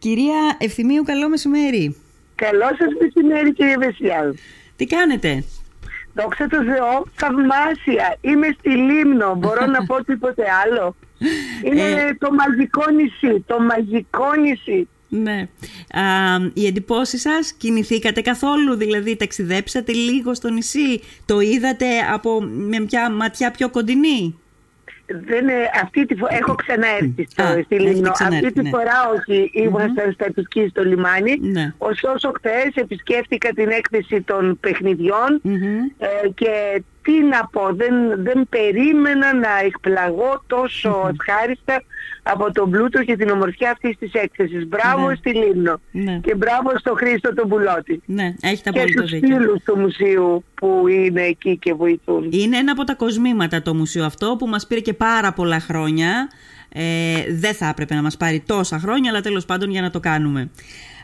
Κυρία Ευθυμίου, καλό μεσημέρι. Καλό σας μεσημέρι κύριε Βεσιάλ. Τι κάνετε; Δόξα τω Θεώ, θαυμάσια. Είμαι στη Λίμνο. Μπορώ να πω τίποτε άλλο; Είναι Ε. το μαγικό νησί. Το μαγικό νησί. Ναι. Α, οι εντυπώσεις σας κινηθήκατε καθόλου, δηλαδή ταξιδέψατε λίγο στο νησί, το είδατε από με μια ματιά πιο κοντινή; Δεν, είναι- αυτή τη φορά έχω ξαναέρθει στο, Α, στη έχετε Λίμνο. ξαναέρθει, αυτή τη ναι. φορά όχι, ήμασταν στα επισκή στο λιμάνι. Ναι. Ωστόσο, χθες επισκέφτηκα την έκθεση των παιχνιδιών Μμμ. ε, και τι να πω, δεν, δεν περίμενα να εκπλαγώ τόσο ευχάριστα από τον πλούτο και την ομορφιά αυτής της έκθεσης. Μπράβο Ναι. στη Λίμνο Ναι. και μπράβο στο Χρήστο τον Πουλώτη. Ναι, έχετε Και απόλυτο στους δίκιο. φίλους του μουσείου που είναι εκεί και βοηθούν. Είναι ένα από τα κοσμήματα το μουσείο αυτό που μας πήρε και πάρα πολλά χρόνια. Ε, δεν θα έπρεπε να μας πάρει τόσα χρόνια, αλλά τέλος πάντων για να το κάνουμε.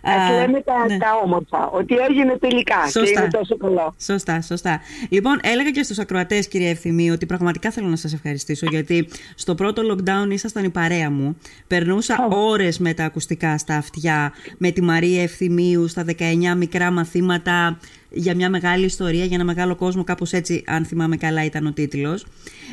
Ας Α, λέμε τα, ναι. τα όμορφα, ότι έγινε τελικά και Σωστά. είναι τόσο καλό. Σωστά, σωστά. Λοιπόν, έλεγα και στους ακροατές, κυρία Ευθυμή, ότι πραγματικά θέλω να σας ευχαριστήσω, γιατί στο πρώτο lockdown ήσασταν η παρέα μου. Περνούσα ώρες με τα ακουστικά στα αυτιά, με τη Μαρία Ευθυμίου, στα 19 μικρά μαθήματα για μια μεγάλη ιστορία, για ένα μεγάλο κόσμο, κάπως έτσι, αν θυμάμαι καλά ήταν ο τίτλος.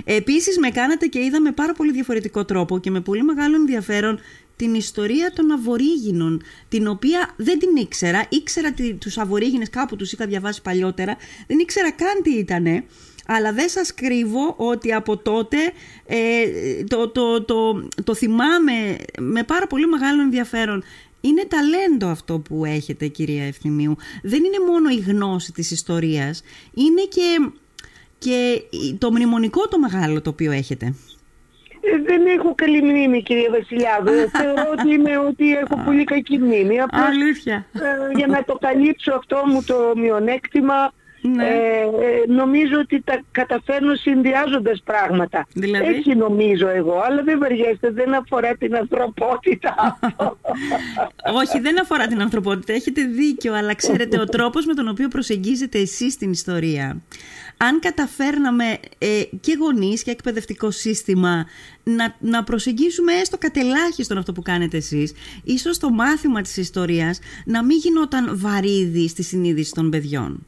Επίσης, με κάνατε και είδα με πάρα πολύ διαφορετικό τρόπο και με πολύ μεγάλο ενδιαφέρον την ιστορία των Αβορήγινων, την οποία δεν την ήξερα. Ήξερα τι, τους Αβορήγινες, κάπου τους είχα διαβάσει παλιότερα, δεν ήξερα καν τι ήτανε. Αλλά δεν σας κρύβω ότι από τότε ε, το, το, το, το θυμάμαι με πάρα πολύ μεγάλο ενδιαφέρον. Είναι ταλέντο αυτό που έχετε κυρία Ευθυμίου. Δεν είναι μόνο η γνώση της ιστορίας, είναι και, και το μνημονικό το μεγάλο το οποίο έχετε. Ε, δεν έχω καλή μνήμη κυρία Βασιλιάδου. Θεωρώ ότι, είμαι, ότι έχω πολύ κακή μνήμη. Απλώς Αλήθεια. ε, για να το καλύψω αυτό μου το μειονέκτημα Ναι. ε, ε, νομίζω ότι τα καταφέρνω συνδυάζοντας πράγματα. Δηλαδή; Έτσι νομίζω εγώ, αλλά δεν βαριέστε, δεν αφορά την ανθρωπότητα αυτό. Όχι, δεν αφορά την ανθρωπότητα. Έχετε δίκιο, αλλά ξέρετε, ο τρόπος με τον οποίο προσεγγίζετε εσείς την ιστορία. Αν καταφέρναμε ε, και γονείς και εκπαιδευτικό σύστημα να, να προσεγγίσουμε έστω κατελάχιστον αυτό που κάνετε εσείς, ίσως το μάθημα της ιστορίας να μην γινόταν βαρύδι στη συνείδηση των παιδιών.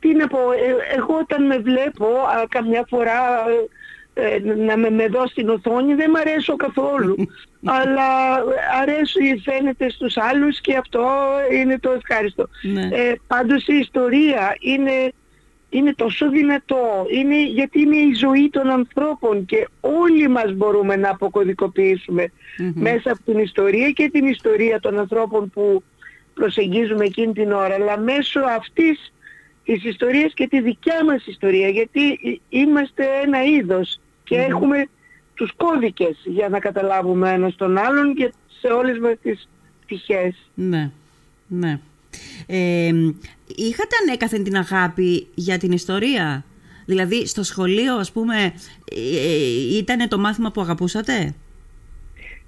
Τι να πω, ε, εγώ όταν με βλέπω α, καμιά φορά ε, ε, να με, με δω στην οθόνη δεν μ' αρέσω καθόλου. αλλά αρέσει φαίνεται στους άλλους και αυτό είναι το ευχάριστο. Ναι. Ε, πάντως η ιστορία είναι, είναι τόσο δυνατό, είναι, γιατί είναι η ζωή των ανθρώπων και όλοι μας μπορούμε να αποκωδικοποιήσουμε μέσα από την ιστορία και την ιστορία των ανθρώπων που προσεγγίζουμε εκείνη την ώρα, αλλά μέσω αυτής της ιστορίας και τη δικιά μας ιστορία, γιατί ε- είμαστε ένα είδος και έχουμε τους κώδικες για να καταλάβουμε ένας τον άλλον και σε όλες μας τις πτυχές. Ναι, ναι. Ε, είχατε ανέκαθεν την αγάπη για την ιστορία; Δηλαδή στο σχολείο ας πούμε ε, ήταν το μάθημα που αγαπούσατε;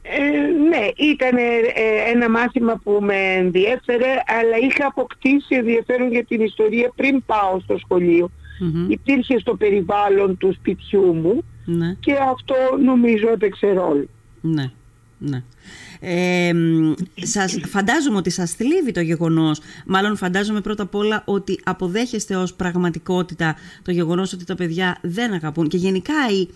Ε, ναι, ήταν ένα μάθημα που με ενδιέφερε, αλλά είχα αποκτήσει ενδιαφέρον για την ιστορία πριν πάω στο σχολείο. Μμμ. Υπήρχε στο περιβάλλον του σπιτιού μου Ναι, και αυτό νομίζω έπαιξε ρόλο. ναι, ναι. Ε, μ, σας, φαντάζομαι ότι σας θλίβει το γεγονός, μάλλον φαντάζομαι πρώτα απ' όλα ότι αποδέχεστε ως πραγματικότητα το γεγονός ότι τα παιδιά δεν αγαπούν και γενικά οι,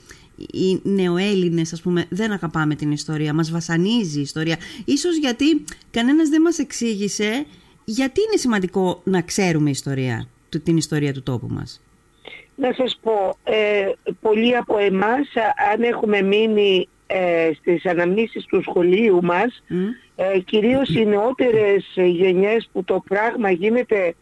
οι νεοέλληνες ας πούμε δεν αγαπάμε την ιστορία, μας βασανίζει η ιστορία. Ίσως γιατί κανένας δεν μας εξήγησε γιατί είναι σημαντικό να ξέρουμε ιστορία, του- την ιστορία του τόπου μας. Να σας πω, ε, πολλοί από εμάς, α- αν έχουμε μείνει ε, στις αναμνήσεις του σχολείου μας, Μμ. ε, κυρίως οι νεότερες ε, γενιές που το πράγμα γίνεται,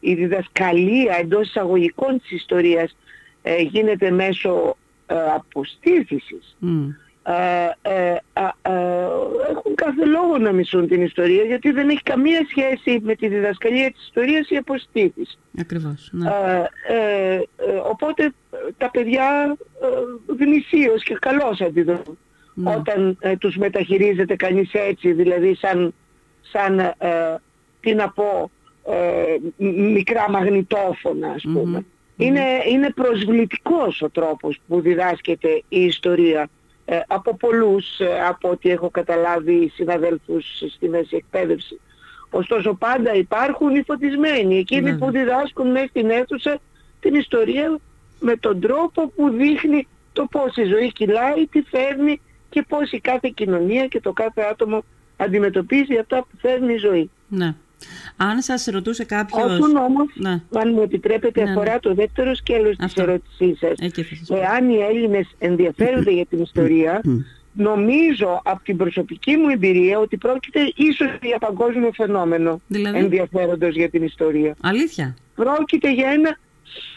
η διδασκαλία εντός εισαγωγικών της ιστορίας ε, γίνεται μέσω ε, αποστήθησης. Μμ. Ε, ε, α, ε, έχουν κάθε λόγο να μισούν την ιστορία γιατί δεν έχει καμία σχέση με τη διδασκαλία της ιστορίας η αποστήθηση. Ακριβώς. Ναι. Ε, ε, ε, οπότε ε, τα παιδιά ε, γνησίως και καλώς αντιδρούν Ναι. όταν ε, τους μεταχειρίζεται κανείς έτσι, δηλαδή σαν, σαν ε, τι να πω, ε, μ- μικρά μαγνητόφωνα ας πούμε. Είναι, είναι προσβλητικός ο τρόπος που διδάσκεται η ιστορία ε, από πολλούς, ε, από ό,τι έχω καταλάβει συναδέλφους στη μέση εκπαίδευση. Ωστόσο πάντα υπάρχουν οι φωτισμένοι, εκείνοι ναι. που διδάσκουν μέσα στην αίθουσα την ιστορία με τον τρόπο που δείχνει το πώς η ζωή κυλάει, τι φέρνει και πώς η κάθε κοινωνία και το κάθε άτομο αντιμετωπίζει αυτά που φέρνει η ζωή. Ναι. Αν σας ρωτούσε κάποιος... Όσον όμως, ναι. αν μου επιτρέπετε, ναι, αφορά ναι. το δεύτερο σκέλος της ερώτησής σας. Εάν οι Έλληνες ενδιαφέρονται για την ιστορία, νομίζω από την προσωπική μου εμπειρία ότι πρόκειται ίσως για παγκόσμιο φαινόμενο δηλαδή; ενδιαφέροντος για την ιστορία. Αλήθεια; Πρόκειται για ένα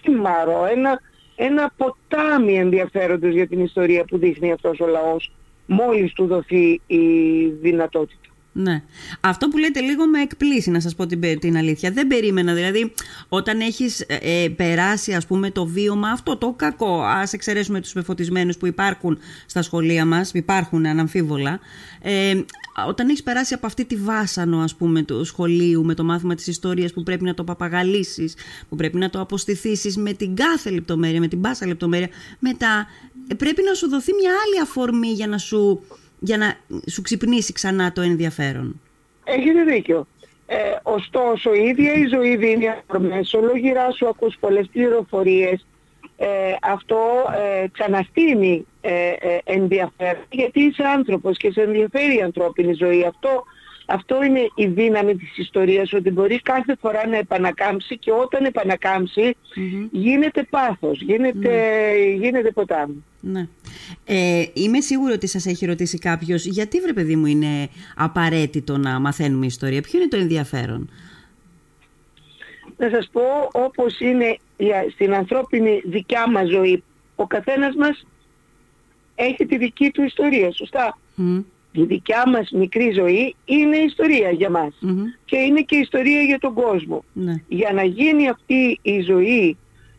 σήμαρο, ένα, ένα ποτάμι ενδιαφέροντος για την ιστορία που δείχνει αυτός ο λαός μόλις του δοθεί η δυνατότητα. Ναι. Αυτό που λέτε λίγο με εκπλήσει, να σας πω την, την αλήθεια. Δεν περίμενα, δηλαδή, όταν έχεις ε, ε, περάσει, ας πούμε, το βίωμα αυτό, το κακό, ας εξαιρέσουμε τους πεφωτισμένους που υπάρχουν στα σχολεία μας, υπάρχουν αναμφίβολα, ε, όταν έχεις περάσει από αυτή τη βάσανο, ας πούμε, του σχολείου, με το μάθημα της ιστορίας που πρέπει να το παπαγαλίσεις, που πρέπει να το αποστηθήσεις με την κάθε λεπτομέρεια, με την πάσα λεπτομέρεια, μετά ε, πρέπει να σου δοθεί μια άλλη αφορμή για να σου για να σου ξυπνήσει ξανά το ενδιαφέρον. Έχετε δίκιο. Ε, ωστόσο, η ίδια η ζωή δίνει αφορμές. Ολόγυρά σου ακούς πολλές πληροφορίες. Ε, αυτό ε, ξαναστήνει ε, ε, ενδιαφέρον γιατί είσαι άνθρωπος και σε ενδιαφέρει η ανθρώπινη ζωή. Αυτό αυτό είναι η δύναμη της ιστορίας, ότι μπορεί κάθε φορά να επανακάμψει και όταν γίνεται πάθος, γίνεται, ναι. γίνεται ποτάμι. Ναι. Ε, είμαι σίγουρη ότι σας έχει ρωτήσει κάποιος γιατί βρε παιδί μου είναι απαραίτητο να μαθαίνουμε ιστορία; Ποιο είναι το ενδιαφέρον; Να σας πω όπως είναι στην ανθρώπινη δικιά μας ζωή. Ο καθένας μας έχει τη δική του ιστορία, σωστά; Η δικιά μας μικρή ζωή είναι ιστορία για μας και είναι και ιστορία για τον κόσμο. Ναι. Για να γίνει αυτή η ζωή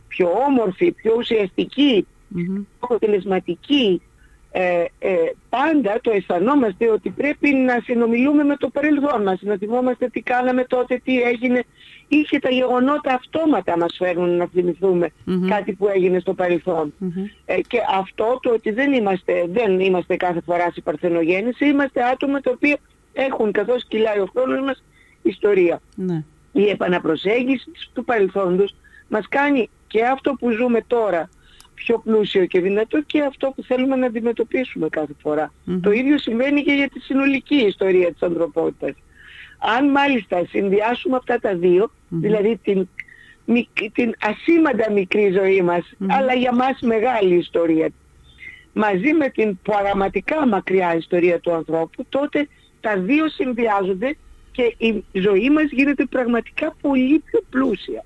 πιο όμορφη, πιο ουσιαστική, mm-hmm. αποτελεσματική, ε, ε, πάντα το αισθανόμαστε ότι πρέπει να συνομιλούμε με το παρελθόν μας, να θυμόμαστε τι κάναμε τότε, τι έγινε ή και τα γεγονότα αυτόματα μας φέρνουν να θυμηθούμε κάτι που έγινε στο παρελθόν. Ε, και αυτό το ότι δεν είμαστε, δεν είμαστε κάθε φορά σε παρθενογέννηση, είμαστε άτομα τα οποία έχουν καθώς κυλάει ο χρόνος μας ιστορία. Ναι. Η επαναπροσέγγιση του παρελθόντος μας κάνει και αυτό που ζούμε τώρα πιο πλούσιο και δυνατό και αυτό που θέλουμε να αντιμετωπίσουμε κάθε Το ίδιο συμβαίνει και για τη συνολική ιστορία της ανθρωπότητας. Αν μάλιστα συνδυάσουμε αυτά τα δυο δηλαδή την, την ασήμαντα μικρή ζωή μας, αλλά για μας μεγάλη ιστορία, μαζί με την πραγματικά μακριά ιστορία του ανθρώπου, τότε τα δύο συνδυάζονται και η ζωή μας γίνεται πραγματικά πολύ πιο πλουσια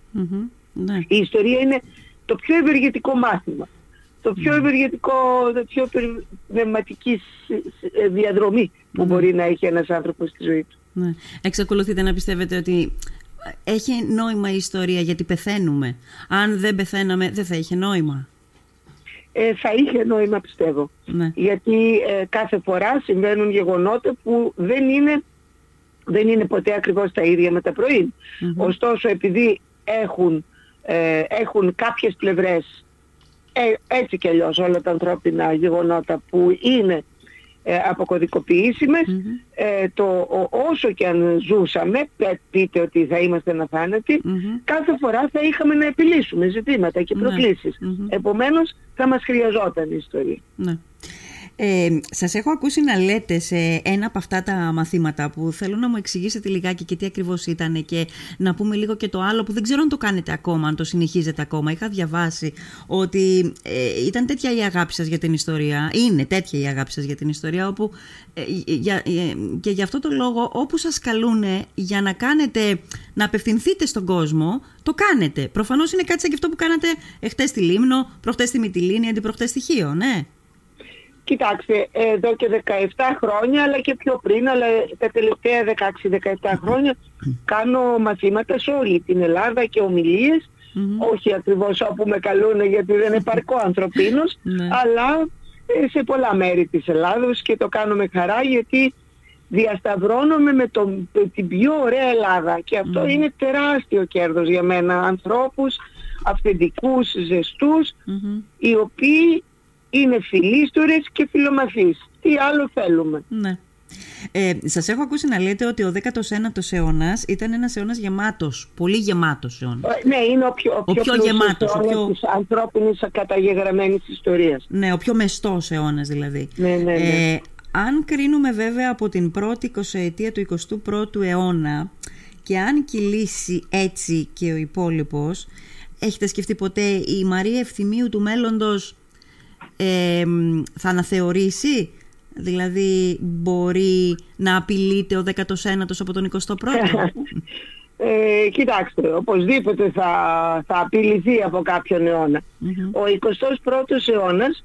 ναι. Η ιστορία είναι το πιο ευεργετικό μάθημα. Το πιο ναι. ευεργετικό, το πιο πνευματική διαδρομή που μπορεί να έχει ένας άνθρωπος στη ζωή του. Ναι. Εξακολουθείτε να πιστεύετε ότι έχει νόημα η ιστορία γιατί πεθαίνουμε. Αν δεν πεθαίναμε δεν θα είχε νόημα. Ε, θα είχε νόημα πιστεύω. Ναι. Γιατί ε, κάθε φορά συμβαίνουν γεγονότα που δεν είναι, δεν είναι ποτέ ακριβώς τα ίδια με τα πρωί. Ωστόσο επειδή έχουν, ε, έχουν κάποιες πλευρές ε, έτσι κι αλλιώς όλα τα ανθρώπινα γεγονότα που είναι ε, αποκωδικοποιήσιμες ε, το, όσο και αν ζούσαμε πείτε ότι θα είμαστε αναθάνατοι κάθε φορά θα είχαμε να επιλύσουμε ζητήματα και ναι. προκλήσεις. Επομένως θα μας χρειαζόταν η ιστορία. Ναι. Ε, σας έχω ακούσει να λέτε σε ένα από αυτά τα μαθήματα που θέλω να μου εξηγήσετε λιγάκι και τι ακριβώς ήταν και να πούμε λίγο και το άλλο που δεν ξέρω αν το κάνετε ακόμα, αν το συνεχίζετε ακόμα. Είχα διαβάσει ότι ε, ήταν τέτοια η αγάπη σας για την ιστορία, είναι τέτοια η αγάπη σας για την ιστορία όπου ε, για, ε, και γι' αυτό το λόγο όπου σας καλούνε για να κάνετε, να απευθυνθείτε στον κόσμο, το κάνετε. Προφανώς είναι κάτι σαν και αυτό που κάνατε εχθές στη Λίμνο, προχτές στη Μυτιλίνη, αντιπροχτές στη Χίο, ναι. Κοιτάξτε, εδώ και 17 χρόνια, αλλά και πιο πριν, αλλά τα τελευταία 16-17 χρόνια κάνω μαθήματα σε όλη την Ελλάδα και ομιλίες, όχι ακριβώς όπου με καλούν γιατί δεν επαρκώ ανθρωπίνος, ναι. αλλά ε, σε πολλά μέρη της Ελλάδος και το κάνω με χαρά γιατί διασταυρώνομαι με τον, την πιο ωραία Ελλάδα. Και αυτό είναι τεράστιο κέρδος για μένα. Ανθρώπους αυθεντικούς, ζεστούς, οι οποίοι είναι φιλίστορες και φιλομαθείς. Τι άλλο θέλουμε. Ναι. Ε, σας έχω ακούσει να λέτε ότι ο 19ος αιώνας ήταν ένας αιώνας γεμάτος, πολύ γεμάτος αιώνας. Ε, ναι, είναι ο πιο, ο πιο, πιο γεμάτος, ο πιο... της ανθρώπινης καταγεγραμμένης ιστορίας. Ναι, ο πιο μεστός αιώνας δηλαδή. Ναι, ναι, ναι. Ε, αν κρίνουμε βέβαια από την πρώτη 20 ετία του 21ου αιώνα και αν κυλήσει έτσι και ο υπόλοιπος, έχετε σκεφτεί ποτέ η Μαρία Ευθυμίου του μέλλοντος ε, θα αναθεωρήσει; Δηλαδή μπορεί να απειλείται ο 19ος από τον 21ο. Ε, κοιτάξτε, οπωσδήποτε θα, θα απειληθεί από κάποιον Ο 21ος αιώνας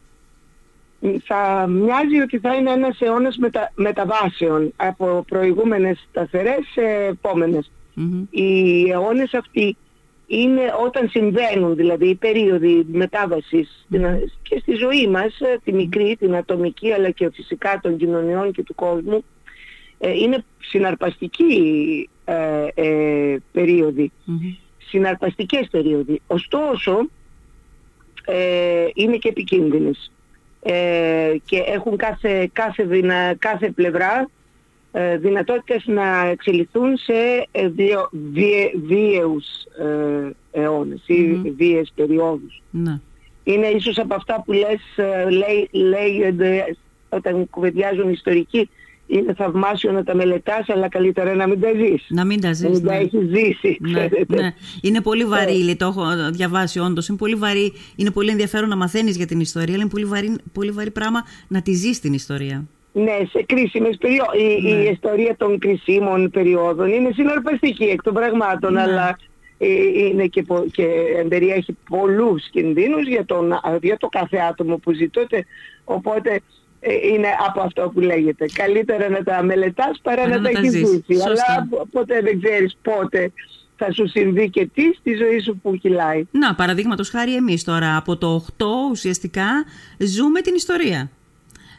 θα μοιάζει ότι θα είναι ένας αιώνας μετα, μεταβάσεων από προηγούμενες σταθερές σε επομενες Οι αιώνες αυτοί είναι όταν συμβαίνουν δηλαδή οι περίοδοι μετάβασης και στη ζωή μας, ε, τη μικρή, την ατομική αλλά και φυσικά των κοινωνιών και του κόσμου, ε, είναι συναρπαστικοί ε, ε, περίοδοι, συναρπαστικές περίοδοι. Ωστόσο, ε, είναι και επικίνδυνες. Και έχουν κάθε, κάθε, δυνα, κάθε πλευρά ε, δυνατότητες να εξελιχθούν σε ε, βιο, βίε, βίαιους ε, αιώνες ή βίαιες περιόδους. Ναι. Είναι ίσως από αυτά που λες, λέει, λέγονται όταν κουβεντιάζουν ιστορικοί, είναι θαυμάσιο να τα μελετάς, αλλά καλύτερα να μην τα ζεις. Να μην τα ζεις, Να μην τα ναι. έχεις ζήσει. Ναι, ναι. Είναι πολύ βαρύ, το έχω διαβάσει όντως. Είναι πολύ βαρύ, είναι πολύ ενδιαφέρον να μαθαίνεις για την ιστορία, αλλά είναι πολύ βαρύ, πολύ βαρύ πράγμα να τη ζεις την ιστορία. Ναι, σε κρίσιμες περιόδους. Η, ναι. ιστορία των κρισίμων περιόδων είναι συναρπαστική εκ των πραγμάτων, ναι. αλλά ε, είναι και, και περιέχει πολλούς κινδύνους για, τον, για το κάθε άτομο που ζητώτε. Οπότε ε, είναι από αυτό που λέγεται. Καλύτερα να τα μελετάς παρά να, τα έχεις ζήσει. Αλλά ποτέ δεν ξέρεις πότε θα σου συμβεί και τι στη ζωή σου που κυλάει. Να, παραδείγματος χάρη εμείς τώρα από το 8 ουσιαστικά ζούμε την ιστορία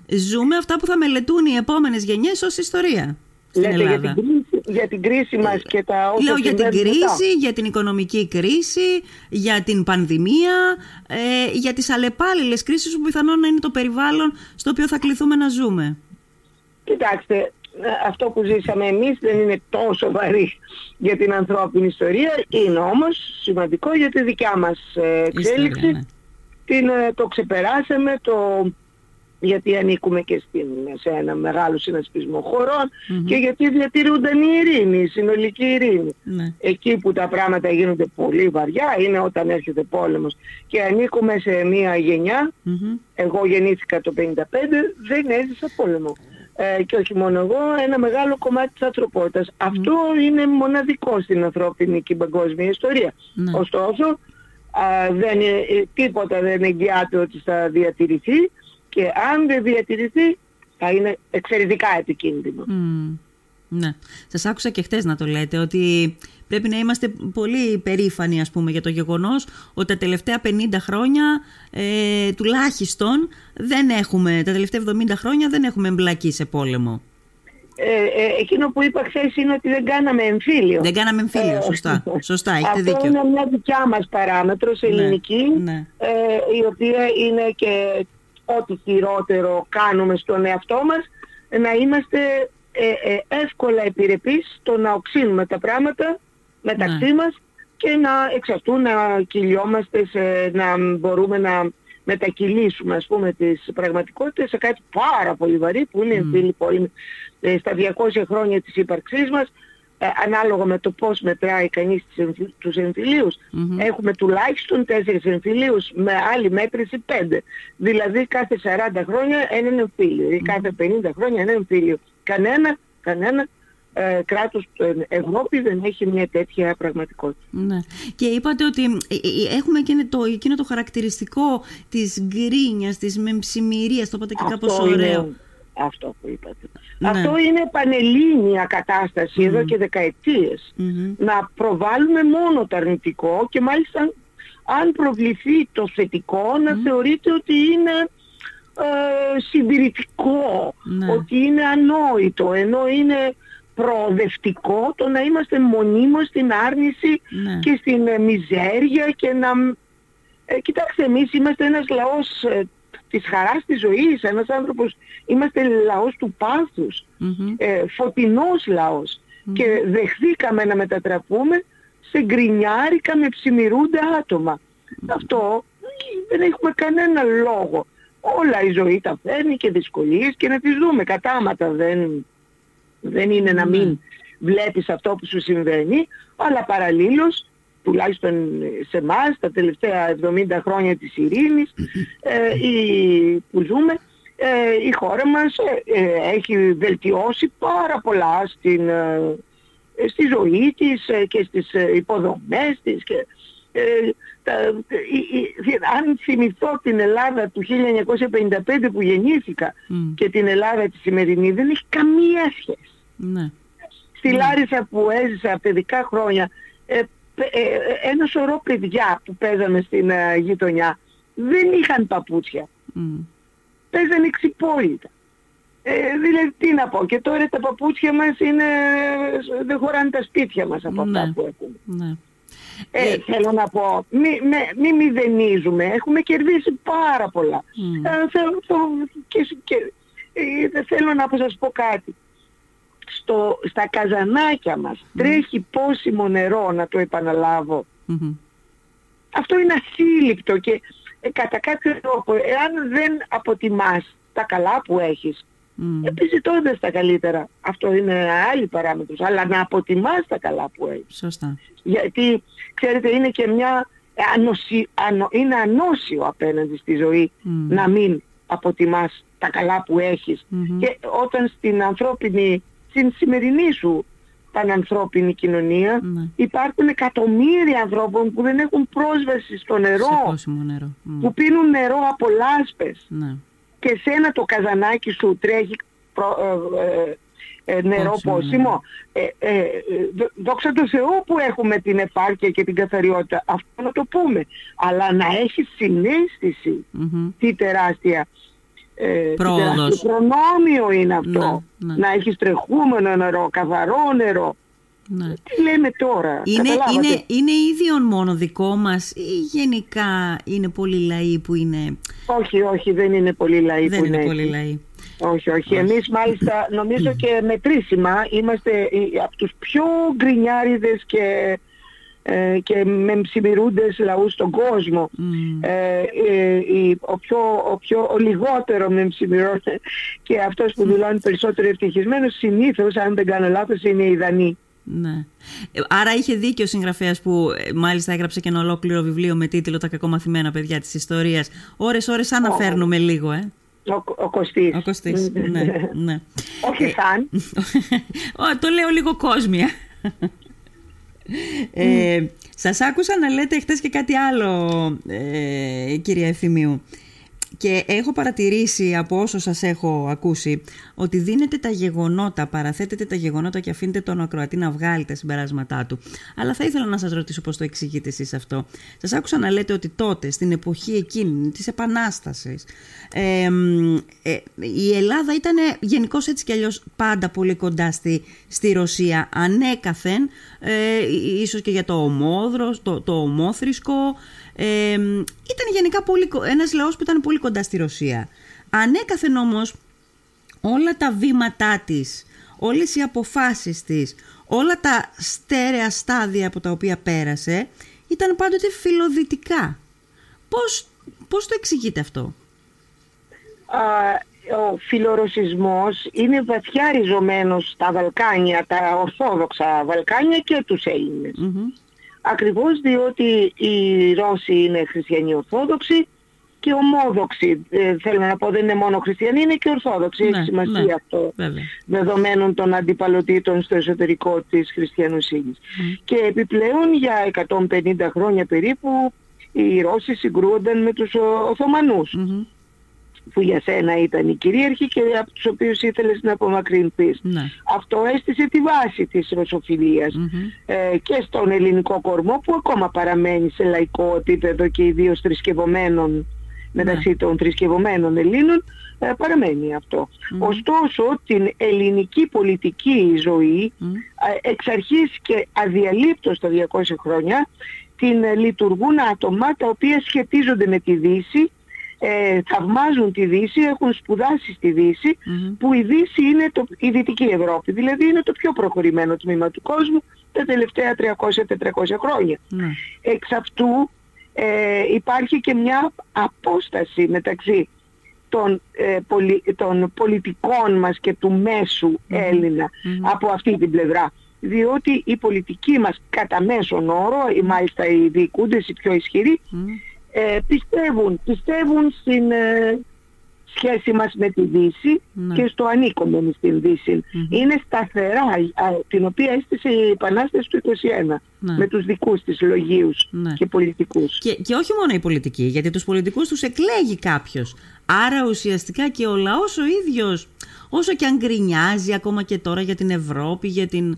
ζούμε αυτά που θα μελετούν οι επόμενες γενιές ως ιστορία. Στην Λέτε Για την, κρίση, για την κρίση μας και τα όσα Λέω για την κρίση, για την οικονομική κρίση, για την πανδημία, ε, για τις αλλεπάλληλες κρίσεις που πιθανόν να είναι το περιβάλλον στο οποίο θα κληθούμε να ζούμε. Κοιτάξτε, αυτό που ζήσαμε εμείς δεν είναι τόσο βαρύ για την ανθρώπινη ιστορία, είναι όμως σημαντικό για τη δικιά μας ε, εξέλιξη. Ναι. Την, ε, το ξεπεράσαμε, το γιατί ανήκουμε και στην, σε ένα μεγάλο συνασπισμό και γιατί διατηρούνταν η ειρήνη, η συνολική ειρήνη. Ναι. Εκεί που τα πράγματα γίνονται πολύ βαριά είναι όταν έρχεται πόλεμος και ανήκουμε σε μια γενια εγώ γεννήθηκα το 1955, δεν έζησα πόλεμο. Ε, και όχι μόνο εγώ, ένα μεγάλο κομμάτι της ανθρωπότητας. Αυτό είναι μοναδικό στην ανθρώπινη και παγκόσμια ιστορία. Ναι. Ωστόσο, δεν, τίποτα δεν εγγυάται ότι θα διατηρηθεί και αν δεν διατηρηθεί θα είναι εξαιρετικά επικίνδυνο. Ναι. Σας άκουσα και χτες να το λέτε ότι πρέπει να είμαστε πολύ περήφανοι ας πούμε για το γεγονός ότι τα τελευταία 50 χρόνια ε, τουλάχιστον δεν έχουμε, τα τελευταία 70 χρόνια δεν έχουμε εμπλακεί σε πόλεμο. Ε, ε, εκείνο που είπα χθες είναι ότι δεν κάναμε εμφύλιο. Δεν κάναμε εμφύλιο, ε, σωστά. σωστά έχετε Αυτό δίκιο. είναι μια δικιά μας παράμετρος ναι, ελληνική, ναι. Ε, η οποία είναι και ό,τι χειρότερο κάνουμε στον εαυτό μας, να είμαστε ε, ε, εύκολα επιρρεπείς στο να οξύνουμε τα πράγματα μεταξύ ναι. μας και να εξ αυτού να κυλιόμαστε, σε, να μπορούμε να μετακυλήσουμε ας πούμε τις πραγματικότητες σε κάτι πάρα πολύ βαρύ που είναι mm. πόλη. Ε, στα 200 χρόνια της ύπαρξής μας ε, ανάλογα με το πώς μετράει κανείς τους εμφυλίους. Έχουμε τουλάχιστον τέσσερις εμφυλίους με άλλη μέτρηση πέντε. Δηλαδή κάθε 40 χρόνια έναν εμφύλιο ή κάθε 50 χρόνια ένα εμφύλιο. Κανένα, κανένα ε, κράτος Ευρώπη δεν έχει μια τέτοια πραγματικότητα. Ναι. Και είπατε ότι ε, ε, έχουμε και το, εκείνο το χαρακτηριστικό της γκρίνιας, της μεμψημυρίας, το είπατε και κάπως ωραίο αυτό που είπατε. Ναι. Αυτό είναι πανελλήνια εδώ και δεκαετιες Να προβάλλουμε μόνο το αρνητικό και μάλιστα αν προβληθεί το θετικό να θεωρείται ότι είναι ε, συντηρητικό, ναι. ότι είναι ανόητο, ενώ είναι προοδευτικό το να είμαστε μονίμως στην άρνηση ναι. και στην ε, μιζέρια και να... Ε, κοιτάξτε, εμείς είμαστε ένας λαός ε, της χαράς της ζωής. Ένας άνθρωπος, είμαστε λαός του πάθους, ε, φωτεινός και δεχθήκαμε να μετατραπούμε σε γκρινιάρικα με ψημιρούντα άτομα. Αυτό δεν έχουμε κανένα λόγο. Όλα η ζωή τα φέρνει και δυσκολίες και να τις δούμε. Κατάματα δεν, δεν είναι να μην βλέπεις αυτό που σου συμβαίνει, αλλά παραλλήλως τουλάχιστον σε εμάς τα τελευταία 70 χρόνια της ειρήνης ε, η, που ζούμε ε, η χώρα μας ε, ε, έχει βελτιώσει πάρα πολλά στην, στη ζωή της και στις υποδομές της και, τα, αν θυμηθώ την Ελλάδα του 1955 που γεννήθηκα και την Ελλάδα τη σημερινή δεν έχει καμία σχέση. Ναι. Στη Λάρισα που έζησα παιδικά χρόνια ε, ε, ένα σωρό παιδιά που παίζανε στην ε, γειτονιά δεν είχαν παπούτσια. Mm. Παίζανε εξυπόλυτα. Ε, δηλαδή τι να πω και τώρα τα παπούτσια μας είναι, δεν χωράνε τα σπίτια μας από αυτά ναι. που έχουμε. Ναι. Ε, θέλω να πω, μη, μη, μηδενίζουμε, έχουμε κερδίσει πάρα πολλά. Mm. Ε, θέλω, και, και, θέλω να σας πω κάτι στο, στα καζανάκια μας. Τρέχει πόσιμο νερό να το επαναλαβω Αυτό είναι ασύλληπτο και ε, κατά κάποιο τρόπο εάν δεν αποτιμάς τα καλά που έχεις mm. επιζητώντας τα καλύτερα. Αυτό είναι άλλη παράμετρος. Αλλά να αποτιμάς τα καλά που έχεις. Σωστά. γιατί ξέρετε είναι και μια ανοσι, είναι ανώσιο απέναντι στη ζωή να μην αποτιμάς τα καλά που εχεις και όταν στην ανθρώπινη στην σημερινή σου πανανθρώπινη κοινωνία ναι. υπάρχουν εκατομμύρια ανθρώπων που δεν έχουν πρόσβαση στο νερό, νερό. που πίνουν νερό από λάσπες ναι. και σένα το καζανάκι σου τρέχει ε, ε, ε, νερό πόσιμο. δόξα τω Θεώ που έχουμε την επάρκεια και την καθαριότητα. Αυτό να το πούμε. Αλλά να έχει συνέστηση τι τεράστια ε, Πρόοδος. προνόμιο είναι αυτό. Ναι, ναι. Να έχεις τρεχούμενο νερό, καθαρό νερό. Ναι. Τι λέμε τώρα. Είναι, είναι, είναι ίδιον μόνο δικό μας ή γενικά είναι πολλοί λαοί που είναι... Όχι, όχι, δεν είναι πολλοί λαοί δεν που είναι, είναι πολλοί λαοί. Όχι, όχι. Εμείς μάλιστα νομίζω και μετρήσιμα είμαστε από τους πιο γκρινιάριδες και ε, και με ψημιρούντες λαούς στον κόσμο. Ε, ε, ο, πιο, ο, πιο, ο λιγότερο με και αυτός που δηλώνει περισσότερο ευτυχισμένος συνήθως, αν δεν κάνω λάθος, είναι η Δανή. Ναι. Άρα είχε δίκιο ο συγγραφέας που μάλιστα έγραψε και ένα ολόκληρο βιβλίο με τίτλο Τα κακομαθημένα παιδιά της ιστορίας. Ώρες ώρες αναφέρνουμε λίγο, ε. Ο, ο Κωστής. Ο Κωστής, ναι, ναι. Όχι σαν. το λέω λίγο κόσμια. Ε, σας άκουσα να λέτε χτες και κάτι άλλο, ε, κυρία Ευθυμίου. Και έχω παρατηρήσει από όσο σας έχω ακούσει ότι δίνετε τα γεγονότα, παραθέτετε τα γεγονότα και αφήνετε τον ακροατή να βγάλει τα συμπεράσματά του. Αλλά θα ήθελα να σας ρωτήσω πώς το εξηγείτε εσείς αυτό. Σας άκουσα να λέτε ότι τότε, στην εποχή εκείνη της Επανάστασης, ε, η Ελλάδα ήταν γενικώς έτσι κι αλλιώς πάντα πολύ κοντά στη, στη Ρωσία. Ανέκαθεν, ε, ίσως και για το ομόδρο, το, το ομόθρησκο, ε, ήταν γενικά πολύ, ένας λαός που ήταν πολύ κοντά στη Ρωσία. Ανέκαθεν όμως όλα τα βήματά της, όλες οι αποφάσεις της, όλα τα στέρεα στάδια από τα οποία πέρασε ήταν πάντοτε φιλοδυτικά. Πώς, πώς το εξηγείτε αυτό; ο φιλορωσισμός είναι βαθιά ριζωμένος στα Βαλκάνια, τα ορθόδοξα Βαλκάνια και τους Έλληνες. Ακριβώς διότι οι Ρώσοι είναι χριστιανοί Ορθόδοξοι και ομόδοξοι. Ε, θέλω να πω δεν είναι μόνο χριστιανοί, είναι και Ορθόδοξοι. Ναι, Έχει σημασία ναι, αυτό βέβαια. δεδομένων των αντιπαλωτήτων στο εσωτερικό της χριστιανοσύνης. Και επιπλέον για 150 χρόνια περίπου οι Ρώσοι συγκρούονταν με τους Οθωμανούς που για σένα ήταν η κυρίαρχη και από τους οποίους ήθελες να απομακρυνθείς. Ναι. Αυτό έστησε τη βάση της ρωσοφιλιας ε, και στον ελληνικό κορμό που ακόμα παραμένει σε λαϊκό επίπεδο και ιδίως θρησκευωμένων μεταξύ ναι. των θρησκευωμένων Ελλήνων ε, παραμένει Ωστόσο την ελληνική πολιτική ζωή ε, εξ αρχής και αδιαλείπτως τα 200 χρόνια την λειτουργούν άτομα τα οποία σχετίζονται με τη Δύση ε, θαυμάζουν τη Δύση, έχουν σπουδάσει στη Δύση, που η Δύση είναι το, η Δυτική Ευρώπη, δηλαδή είναι το πιο προχωρημένο τμήμα του κόσμου τα τελευταία 300-400 χρόνια. Ναι. Εξ αυτού ε, υπάρχει και μια απόσταση μεταξύ των, ε, των πολιτικών μας και του μέσου Έλληνα από αυτή την πλευρά. Διότι οι πολιτικοί μας κατά μέσον όρο, ή μάλιστα οι διοικούντες, οι πιο ισχυροί, ε, πιστεύουν, πιστεύουν στην ε, σχέση μας με τη Δύση Ναι. και στο ανήκομενο στην Δύση. Είναι σταθερά, α, την οποία έστησε η Επανάσταση του 21 Ναι. με τους δικούς της λογίους Ναι. και πολιτικούς. Και, και όχι μόνο οι πολιτικοί, γιατί τους πολιτικούς τους εκλέγει κάποιος. Άρα ουσιαστικά και ο λαός ο ίδιος, όσο και αν γκρινιάζει ακόμα και τώρα για την Ευρώπη, για την...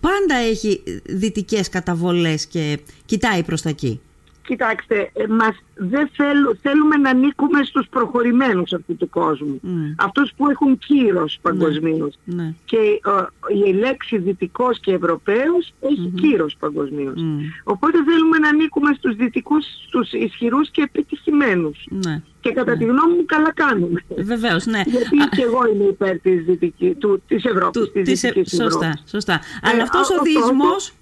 πάντα έχει δυτικές καταβολές και κοιτάει προς τα εκεί. Κοιτάξτε, ε, μας δεν θέλ- θέλουμε να ανήκουμε στους προχωρημένους αυτού του κόσμου. Μμ. Αυτούς που έχουν κύρος παγκοσμίως. Ναι. Και ε, η λέξη δυτικός και ευρωπαίος έχει κύρος παγκοσμίως. Μμ. Οπότε θέλουμε να ανήκουμε στους δυτικούς, στους ισχυρούς και επιτυχημένους. Ναι. Και κατά τη γνώμη μου καλά κάνουμε. Βεβαίως, ναι. Γιατί και εγώ είμαι υπέρ της, δυτική, του, της Ευρώπης, Του- της της- δυτικής σωστά, Ευρώπης. σωστά. Αλλά αυτός ο α- διεισμός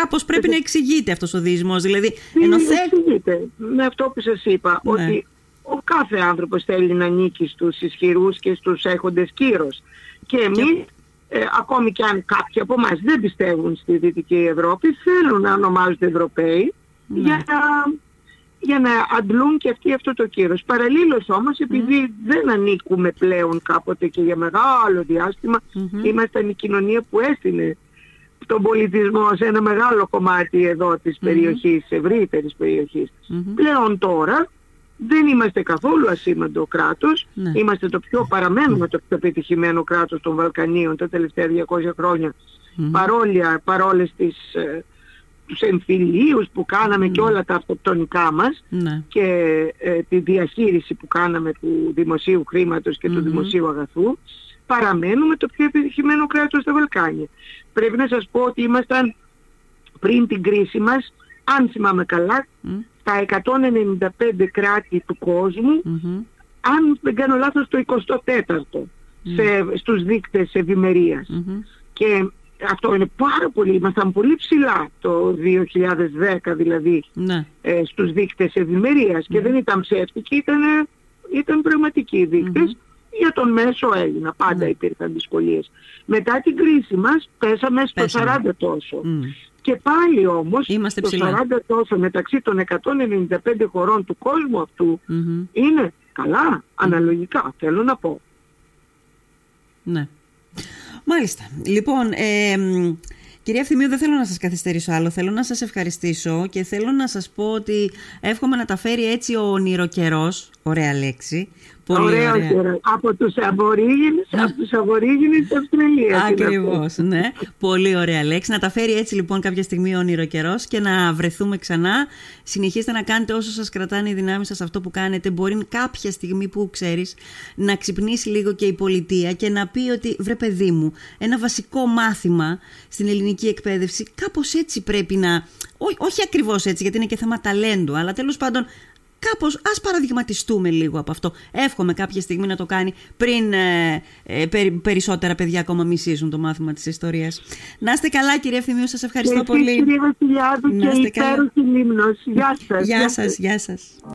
κάπως πρέπει να εξηγείται αυτός ο διεισμός. Δηλαδή, ενώ Τι θε... εξηγείται με αυτό που σας είπα, Ναι. ότι ο κάθε άνθρωπος θέλει να νίκει στους ισχυρούς και στους έχοντες κύρος. Και εμείς, ε, ακόμη και αν κάποιοι από εμάς δεν πιστεύουν στη Δυτική Ευρώπη, θέλουν να ονομάζονται Ευρωπαίοι Ναι. για, να, για να αντλούν και αυτοί αυτό το κύρος. Παραλλήλως όμως, επειδή δεν ανήκουμε πλέον κάποτε και για μεγάλο διάστημα, ήμασταν η κοινωνία που έστεινε τον πολιτισμό σε ένα μεγάλο κομμάτι εδώ της περιοχής, ευρύτερης περιοχής. Πλέον τώρα δεν είμαστε καθόλου ασήμαντο κράτος, Ναι. είμαστε το πιο, παραμένουμε το πιο πετυχημένο κράτος των Βαλκανίων τα τελευταία 200 χρόνια, παρόλια, παρόλες τις, ε, τους εμφυλίους που κάναμε και όλα τα αυτοκτονικά μας Ναι. και ε, τη διαχείριση που κάναμε του δημοσίου χρήματος και του δημοσίου αγαθού, παραμένουμε το πιο επιτυχημένο κράτος στα Βαλκάνια. Πρέπει να σας πω ότι ήμασταν πριν την κρίση μας, αν θυμάμαι καλά, τα 195 κράτη του κόσμου, Μμμ. αν δεν κάνω λάθος το 24ο, σε, στους δείκτες ευημερίας. Μμμ. Και αυτό είναι πάρα πολύ, ήμασταν πολύ ψηλά το 2010 δηλαδή Ναι. ε, στους δείκτες ευημερίας και δεν ήταν ψεύτικοι, ήταν, ήταν πραγματικοί δείκτες. Για τον μέσο Έλληνα πάντα υπήρχαν δυσκολίες. Μετά την κρίση μας πέσαμε στο Πέσαμε. 40 τόσο. Μμ. Και πάλι όμως Είμαστε το ψηλά. 40 τόσο μεταξύ των 195 χωρών του κόσμου αυτού Μμμ. είναι καλά, αναλογικά θέλω να πω. Ναι. Μάλιστα. Λοιπόν, ε, μ, κυρία Ευθυμίου, δεν θέλω να σας καθυστερήσω άλλο. Θέλω να σας ευχαριστήσω και θέλω να σας πω ότι εύχομαι να τα φέρει έτσι ο ονειροκαιρός. Ωραία λέξη. Πολύ Ωραίος ωραία. καιρός. Από τους αβορήγινες, από τους αβορήγινες της Αυστραλίας. είναι αυτό. Ακριβώ, ναι. Πολύ ωραία λέξη. Να τα φέρει έτσι λοιπόν κάποια στιγμή ο όνειρο καιρό και να βρεθούμε ξανά. Συνεχίστε να κάνετε όσο σας κρατάνε οι δυνάμεις σας αυτό που κάνετε. Μπορεί κάποια στιγμή που ξέρεις να ξυπνήσει λίγο και η πολιτεία και να πει ότι βρε παιδί μου, ένα βασικό μάθημα στην ελληνική εκπαίδευση κάπως έτσι πρέπει να. Ό, όχι ακριβώς έτσι, γιατί είναι και θέμα ταλέντου, αλλά τέλος πάντων κάπως ας παραδειγματιστούμε λίγο από αυτό. Εύχομαι κάποια στιγμή να το κάνει πριν ε, ε, περι- περισσότερα παιδιά ακόμα μισήσουν το μάθημα της ιστορίας. Να είστε καλά κύριε Ευθυμίου, σας ευχαριστώ Και εσείς, πολύ. Κύριε Βασιλιάδου Να και είστε καλά. υπέροχη λίμνος. Γεια σας. Γεια σας, γεια σας.